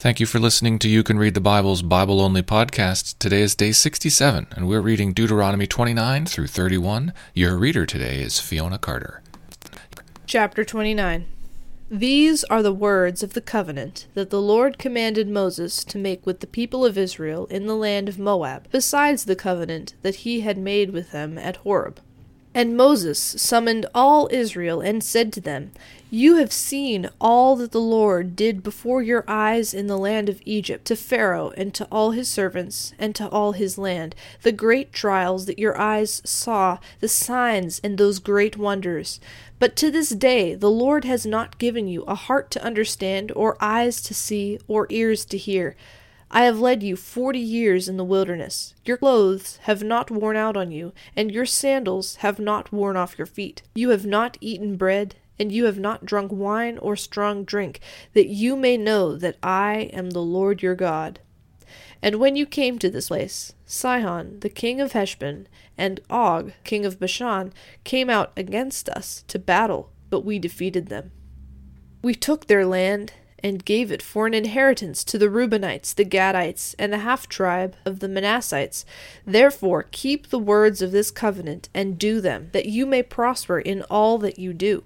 Thank you for listening to You Can Read the Bible's Bible Only podcast. Today is day 67, and we're reading Deuteronomy 29 through 31. Your reader today is Fiona Carter. Chapter 29 These are the words of the covenant that the Lord commanded Moses to make with the people of Israel in the land of Moab, besides the covenant that he had made with them at Horeb. And Moses summoned all Israel and said to them, You have seen all that the Lord did before your eyes in the land of Egypt, to Pharaoh and to all his servants and to all his land, the great trials that your eyes saw, the signs and those great wonders. But to this day the Lord has not given you a heart to understand, or eyes to see, or ears to hear. I have led you forty years in the wilderness. Your clothes have not worn out on you, and your sandals have not worn off your feet. You have not eaten bread, and you have not drunk wine or strong drink, that you may know that I am the Lord your God. And when you came to this place, Sihon, the king of Heshbon, and Og, king of Bashan, came out against us to battle, but we defeated them. We took their land and gave it for an inheritance to the Reubenites, the Gadites, and the half tribe of the Manassites. Therefore, keep the words of this covenant and do them, that you may prosper in all that you do.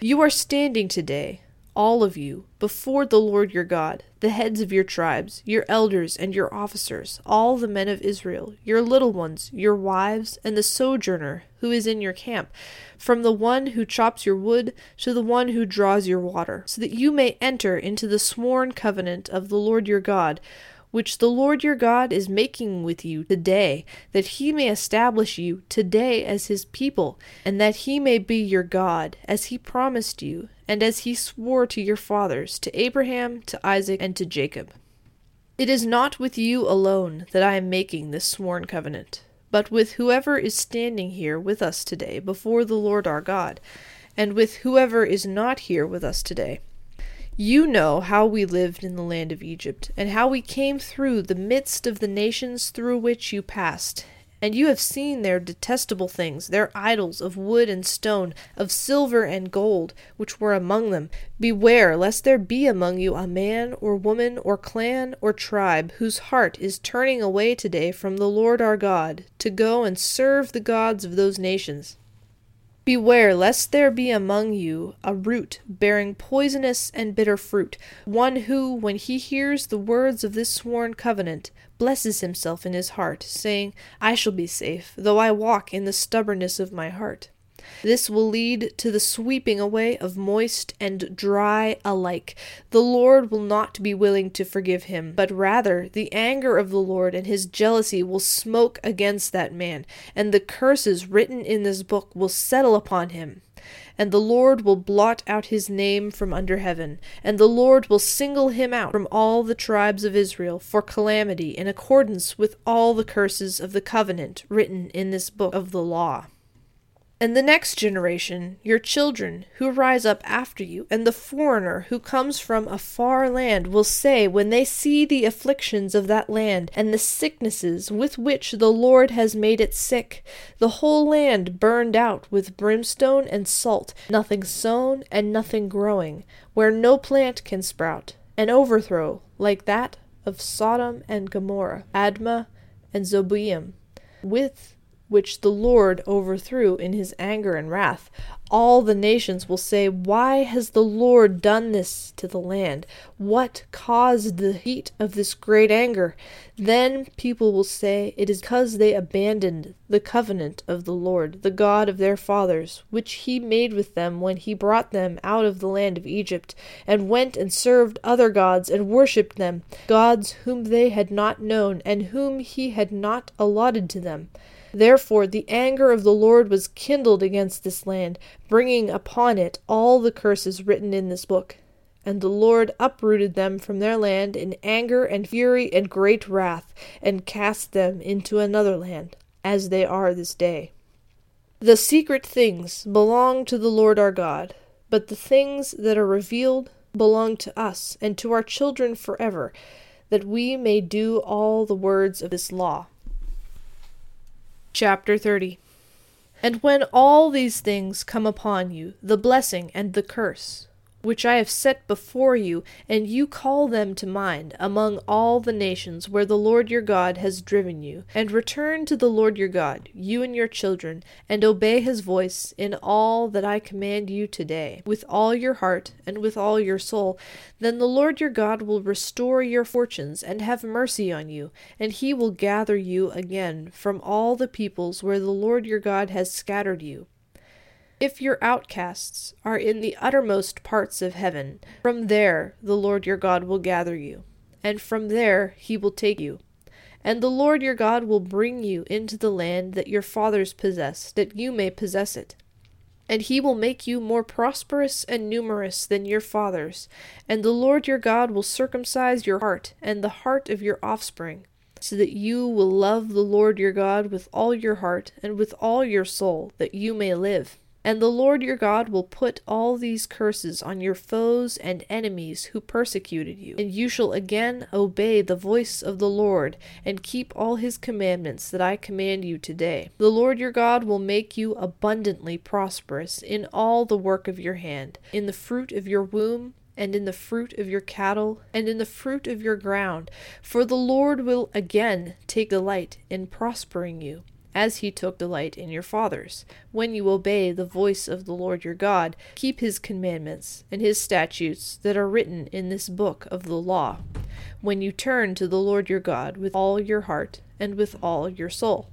You are standing today, all of you, before the Lord your God, the heads of your tribes, your elders and your officers, all the men of Israel, your little ones, your wives, and the sojourner who is in your camp, from the one who chops your wood to the one who draws your water, so that you may enter into the sworn covenant of the Lord your God, which the Lord your God is making with you today, that he may establish you today as his people, and that he may be your God, as he promised you, and as he swore to your fathers, to Abraham, to Isaac, and to Jacob. It is not with you alone that I am making this sworn covenant, but with whoever is standing here with us today before the Lord our God, and with whoever is not here with us today. You know how we lived in the land of Egypt, and how we came through the midst of the nations through which you passed. And you have seen their detestable things, their idols of wood and stone, of silver and gold, which were among them. Beware lest there be among you a man or woman or clan or tribe whose heart is turning away today from the Lord our God, to go and serve the gods of those nations. Beware lest there be among you a root bearing poisonous and bitter fruit, one who, when he hears the words of this sworn covenant, blesses himself in his heart, saying, I shall be safe, though I walk in the stubbornness of my heart. This will lead to the sweeping away of moist and dry alike. The Lord will not be willing to forgive him, but rather the anger of the Lord and his jealousy will smoke against that man, and the curses written in this book will settle upon him. And the Lord will blot out his name from under heaven, and the Lord will single him out from all the tribes of Israel for calamity in accordance with all the curses of the covenant written in this book of the law. And the next generation, your children who rise up after you, and the foreigner who comes from a far land, will say, when they see the afflictions of that land, and the sicknesses with which the Lord has made it sick, the whole land burned out with brimstone and salt, nothing sown and nothing growing, where no plant can sprout, an overthrow like that of Sodom and Gomorrah, Admah and Zeboiim, with which the Lord overthrew in his anger and wrath. All the nations will say, Why has the Lord done this to the land? What caused the heat of this great anger? Then people will say, It is because they abandoned the covenant of the Lord, the God of their fathers, which he made with them when he brought them out of the land of Egypt, and went and served other gods and worshipped them, gods whom they had not known, and whom he had not allotted to them. Therefore the anger of the Lord was kindled against this land, bringing upon it all the curses written in this book. And the Lord uprooted them from their land in anger and fury and great wrath, and cast them into another land, as they are this day. The secret things belong to the Lord our God, but the things that are revealed belong to us and to our children forever, that we may do all the words of this law. Chapter 30 And when all these things come upon you, the blessing and the curse, which I have set before you, and you call them to mind among all the nations where the Lord your God has driven you, and return to the Lord your God, you and your children, and obey his voice in all that I command you today, with all your heart and with all your soul, then the Lord your God will restore your fortunes and have mercy on you, and he will gather you again from all the peoples where the Lord your God has scattered you if your outcasts are in the uttermost parts of heaven, from there the Lord your God will gather you, and from there he will take you. And the Lord your God will bring you into the land that your fathers possessed, that you may possess it. And he will make you more prosperous and numerous than your fathers. And the Lord your God will circumcise your heart and the heart of your offspring, so that you will love the Lord your God with all your heart and with all your soul, that you may live. And the Lord your God will put all these curses on your foes and enemies who persecuted you. And you shall again obey the voice of the Lord, and keep all his commandments that I command you today. The Lord your God will make you abundantly prosperous in all the work of your hand, in the fruit of your womb, and in the fruit of your cattle, and in the fruit of your ground. For the Lord will again take delight in prospering you as he took delight in your fathers. When you obey the voice of the Lord your God, keep his commandments and his statutes that are written in this book of the law, when you turn to the Lord your God with all your heart and with all your soul.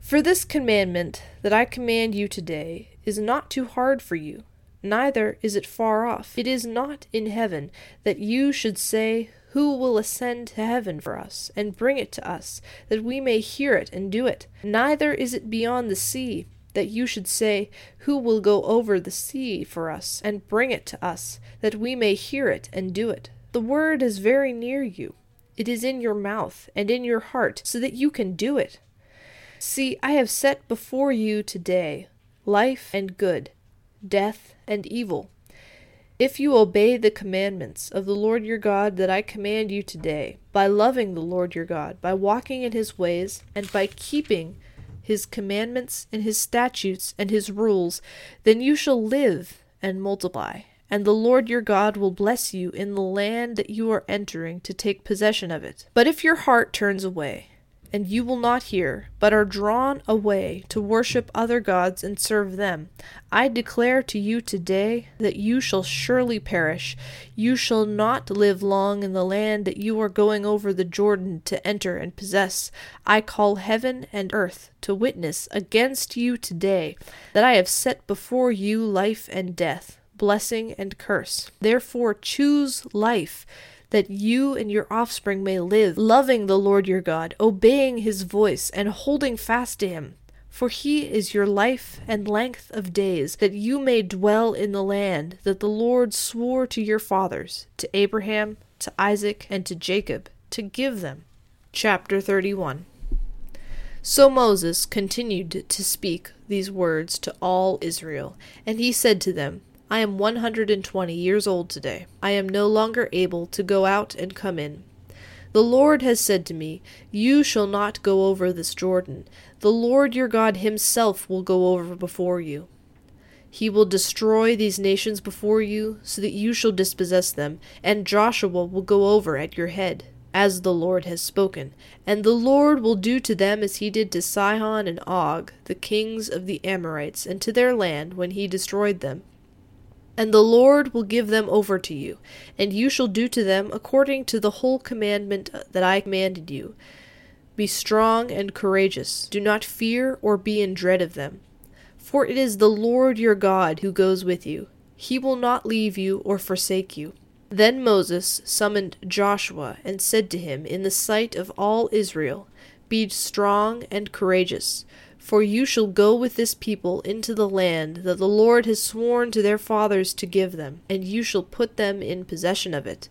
For this commandment that I command you today is not too hard for you, neither is it far off. It is not in heaven that you should say, who will ascend to heaven for us, and bring it to us, that we may hear it and do it? Neither is it beyond the sea, that you should say, Who will go over the sea for us, and bring it to us, that we may hear it and do it? The word is very near you. It is in your mouth and in your heart, so that you can do it. See, I have set before you today life and good, death and evil. If you obey the commandments of the Lord your God that I command you today, by loving the Lord your God, by walking in his ways, and by keeping his commandments and his statutes and his rules, then you shall live and multiply, and the Lord your God will bless you in the land that you are entering to take possession of it. But if your heart turns away, and you will not hear, but are drawn away to worship other gods and serve them. I declare to you today that you shall surely perish. You shall not live long in the land that you are going over the Jordan to enter and possess. I call heaven and earth to witness against you today that I have set before you life and death, blessing and curse. Therefore choose life that you and your offspring may live, loving the Lord your God, obeying his voice, and holding fast to him. For he is your life and length of days, that you may dwell in the land that the Lord swore to your fathers, to Abraham, to Isaac, and to Jacob, to give them. Chapter 31 So Moses continued to speak these words to all Israel, and he said to them, I am 120 years old today. I am no longer able to go out and come in. The Lord has said to me, You shall not go over this Jordan. The Lord your God himself will go over before you. He will destroy these nations before you, so that you shall dispossess them, and Joshua will go over at your head, as the Lord has spoken. And the Lord will do to them as he did to Sihon and Og, the kings of the Amorites, and to their land when he destroyed them. And the Lord will give them over to you, and you shall do to them according to the whole commandment that I commanded you. Be strong and courageous. Do not fear or be in dread of them. For it is the Lord your God who goes with you. He will not leave you or forsake you. Then Moses summoned Joshua and said to him in the sight of all Israel, Be strong and courageous. For you shall go with this people into the land that the Lord has sworn to their fathers to give them, and you shall put them in possession of it.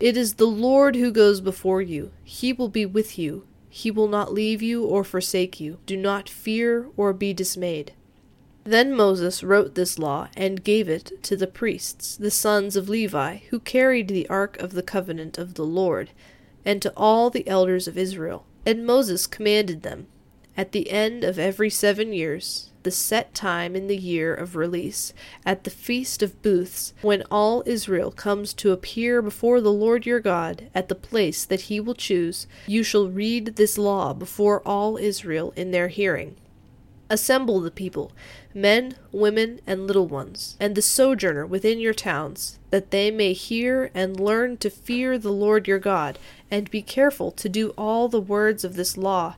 It is the Lord who goes before you. He will be with you. He will not leave you or forsake you. Do not fear or be dismayed. Then Moses wrote this law and gave it to the priests, the sons of Levi, who carried the ark of the covenant of the Lord, and to all the elders of Israel. And Moses commanded them at the end of every seven years, the set time in the year of release, at the feast of booths, when all Israel comes to appear before the Lord your God at the place that he will choose, you shall read this law before all Israel in their hearing. Assemble the people, men, women, and little ones, and the sojourner within your towns, that they may hear and learn to fear the Lord your God, and be careful to do all the words of this law,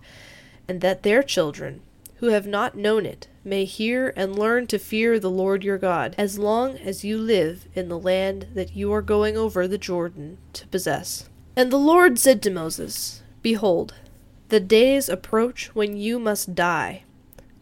and that their children, who have not known it, may hear and learn to fear the Lord your God, as long as you live in the land that you are going over the Jordan to possess. And the Lord said to Moses, Behold, the days approach when you must die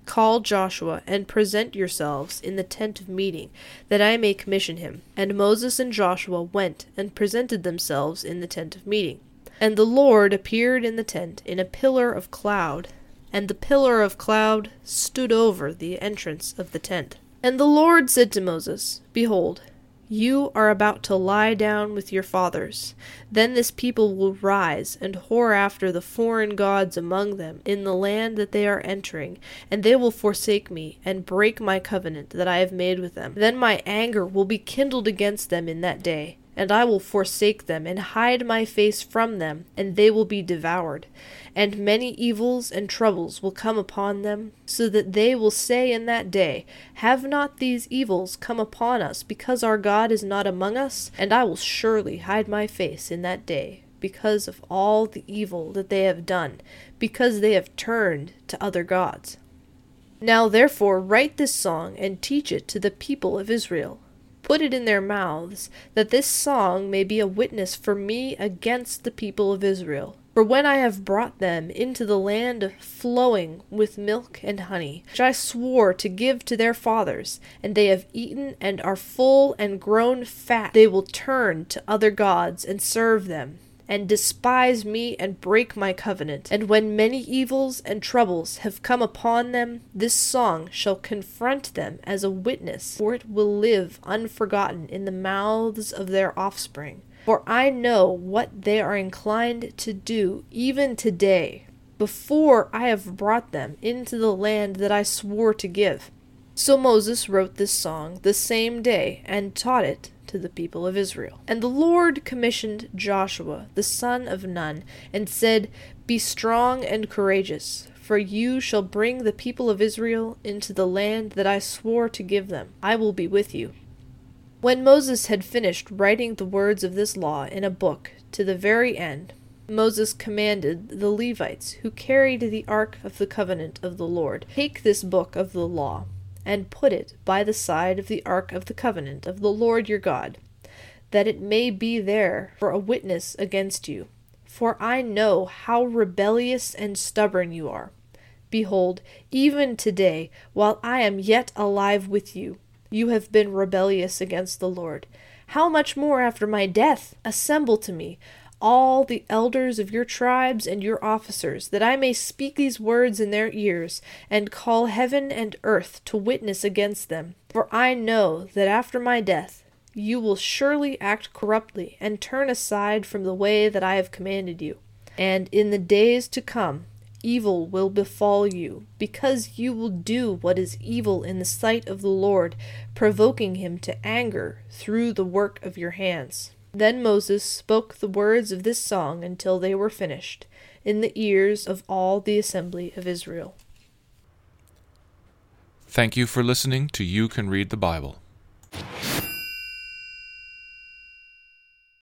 Call Joshua, and present yourselves in the tent of meeting, that I may commission him. And Moses and Joshua went and presented themselves in the tent of meeting. And the Lord appeared in the tent in a pillar of cloud, and the pillar of cloud stood over the entrance of the tent. And the Lord said to Moses, Behold, you are about to lie down with your fathers. Then this people will rise and whore after the foreign gods among them in the land that they are entering, and they will forsake me and break my covenant that I have made with them. Then my anger will be kindled against them in that day and I will forsake them, and hide my face from them, and they will be devoured. And many evils and troubles will come upon them, so that they will say in that day, Have not these evils come upon us, because our God is not among us? And I will surely hide my face in that day, because of all the evil that they have done, because they have turned to other gods. Now therefore write this song, and teach it to the people of Israel put it in their mouths, that this song may be a witness for me against the people of Israel. For when I have brought them into the land flowing with milk and honey, which I swore to give to their fathers, and they have eaten and are full and grown fat, they will turn to other gods and serve them and despise me and break my covenant. And when many evils and troubles have come upon them, this song shall confront them as a witness, for it will live unforgotten in the mouths of their offspring. For I know what they are inclined to do even today, before I have brought them into the land that I swore to give. So Moses wrote this song the same day and taught it to the people of Israel. And the Lord commissioned Joshua, the son of Nun, and said, Be strong and courageous, for you shall bring the people of Israel into the land that I swore to give them. I will be with you. When Moses had finished writing the words of this law in a book to the very end, Moses commanded the Levites, who carried the ark of the covenant of the Lord, Take this book of the law and put it by the side of the ark of the covenant of the Lord your God, that it may be there for a witness against you. For I know how rebellious and stubborn you are. Behold, even today, while I am yet alive with you, you have been rebellious against the Lord. How much more after my death? Assemble to me all the elders of your tribes and your officers, that I may speak these words in their ears, and call heaven and earth to witness against them. For I know that after my death you will surely act corruptly, and turn aside from the way that I have commanded you. And in the days to come, evil will befall you, because you will do what is evil in the sight of the Lord, provoking him to anger through the work of your hands. Then Moses spoke the words of this song until they were finished, in the ears of all the assembly of Israel. Thank you for listening to You Can Read the Bible.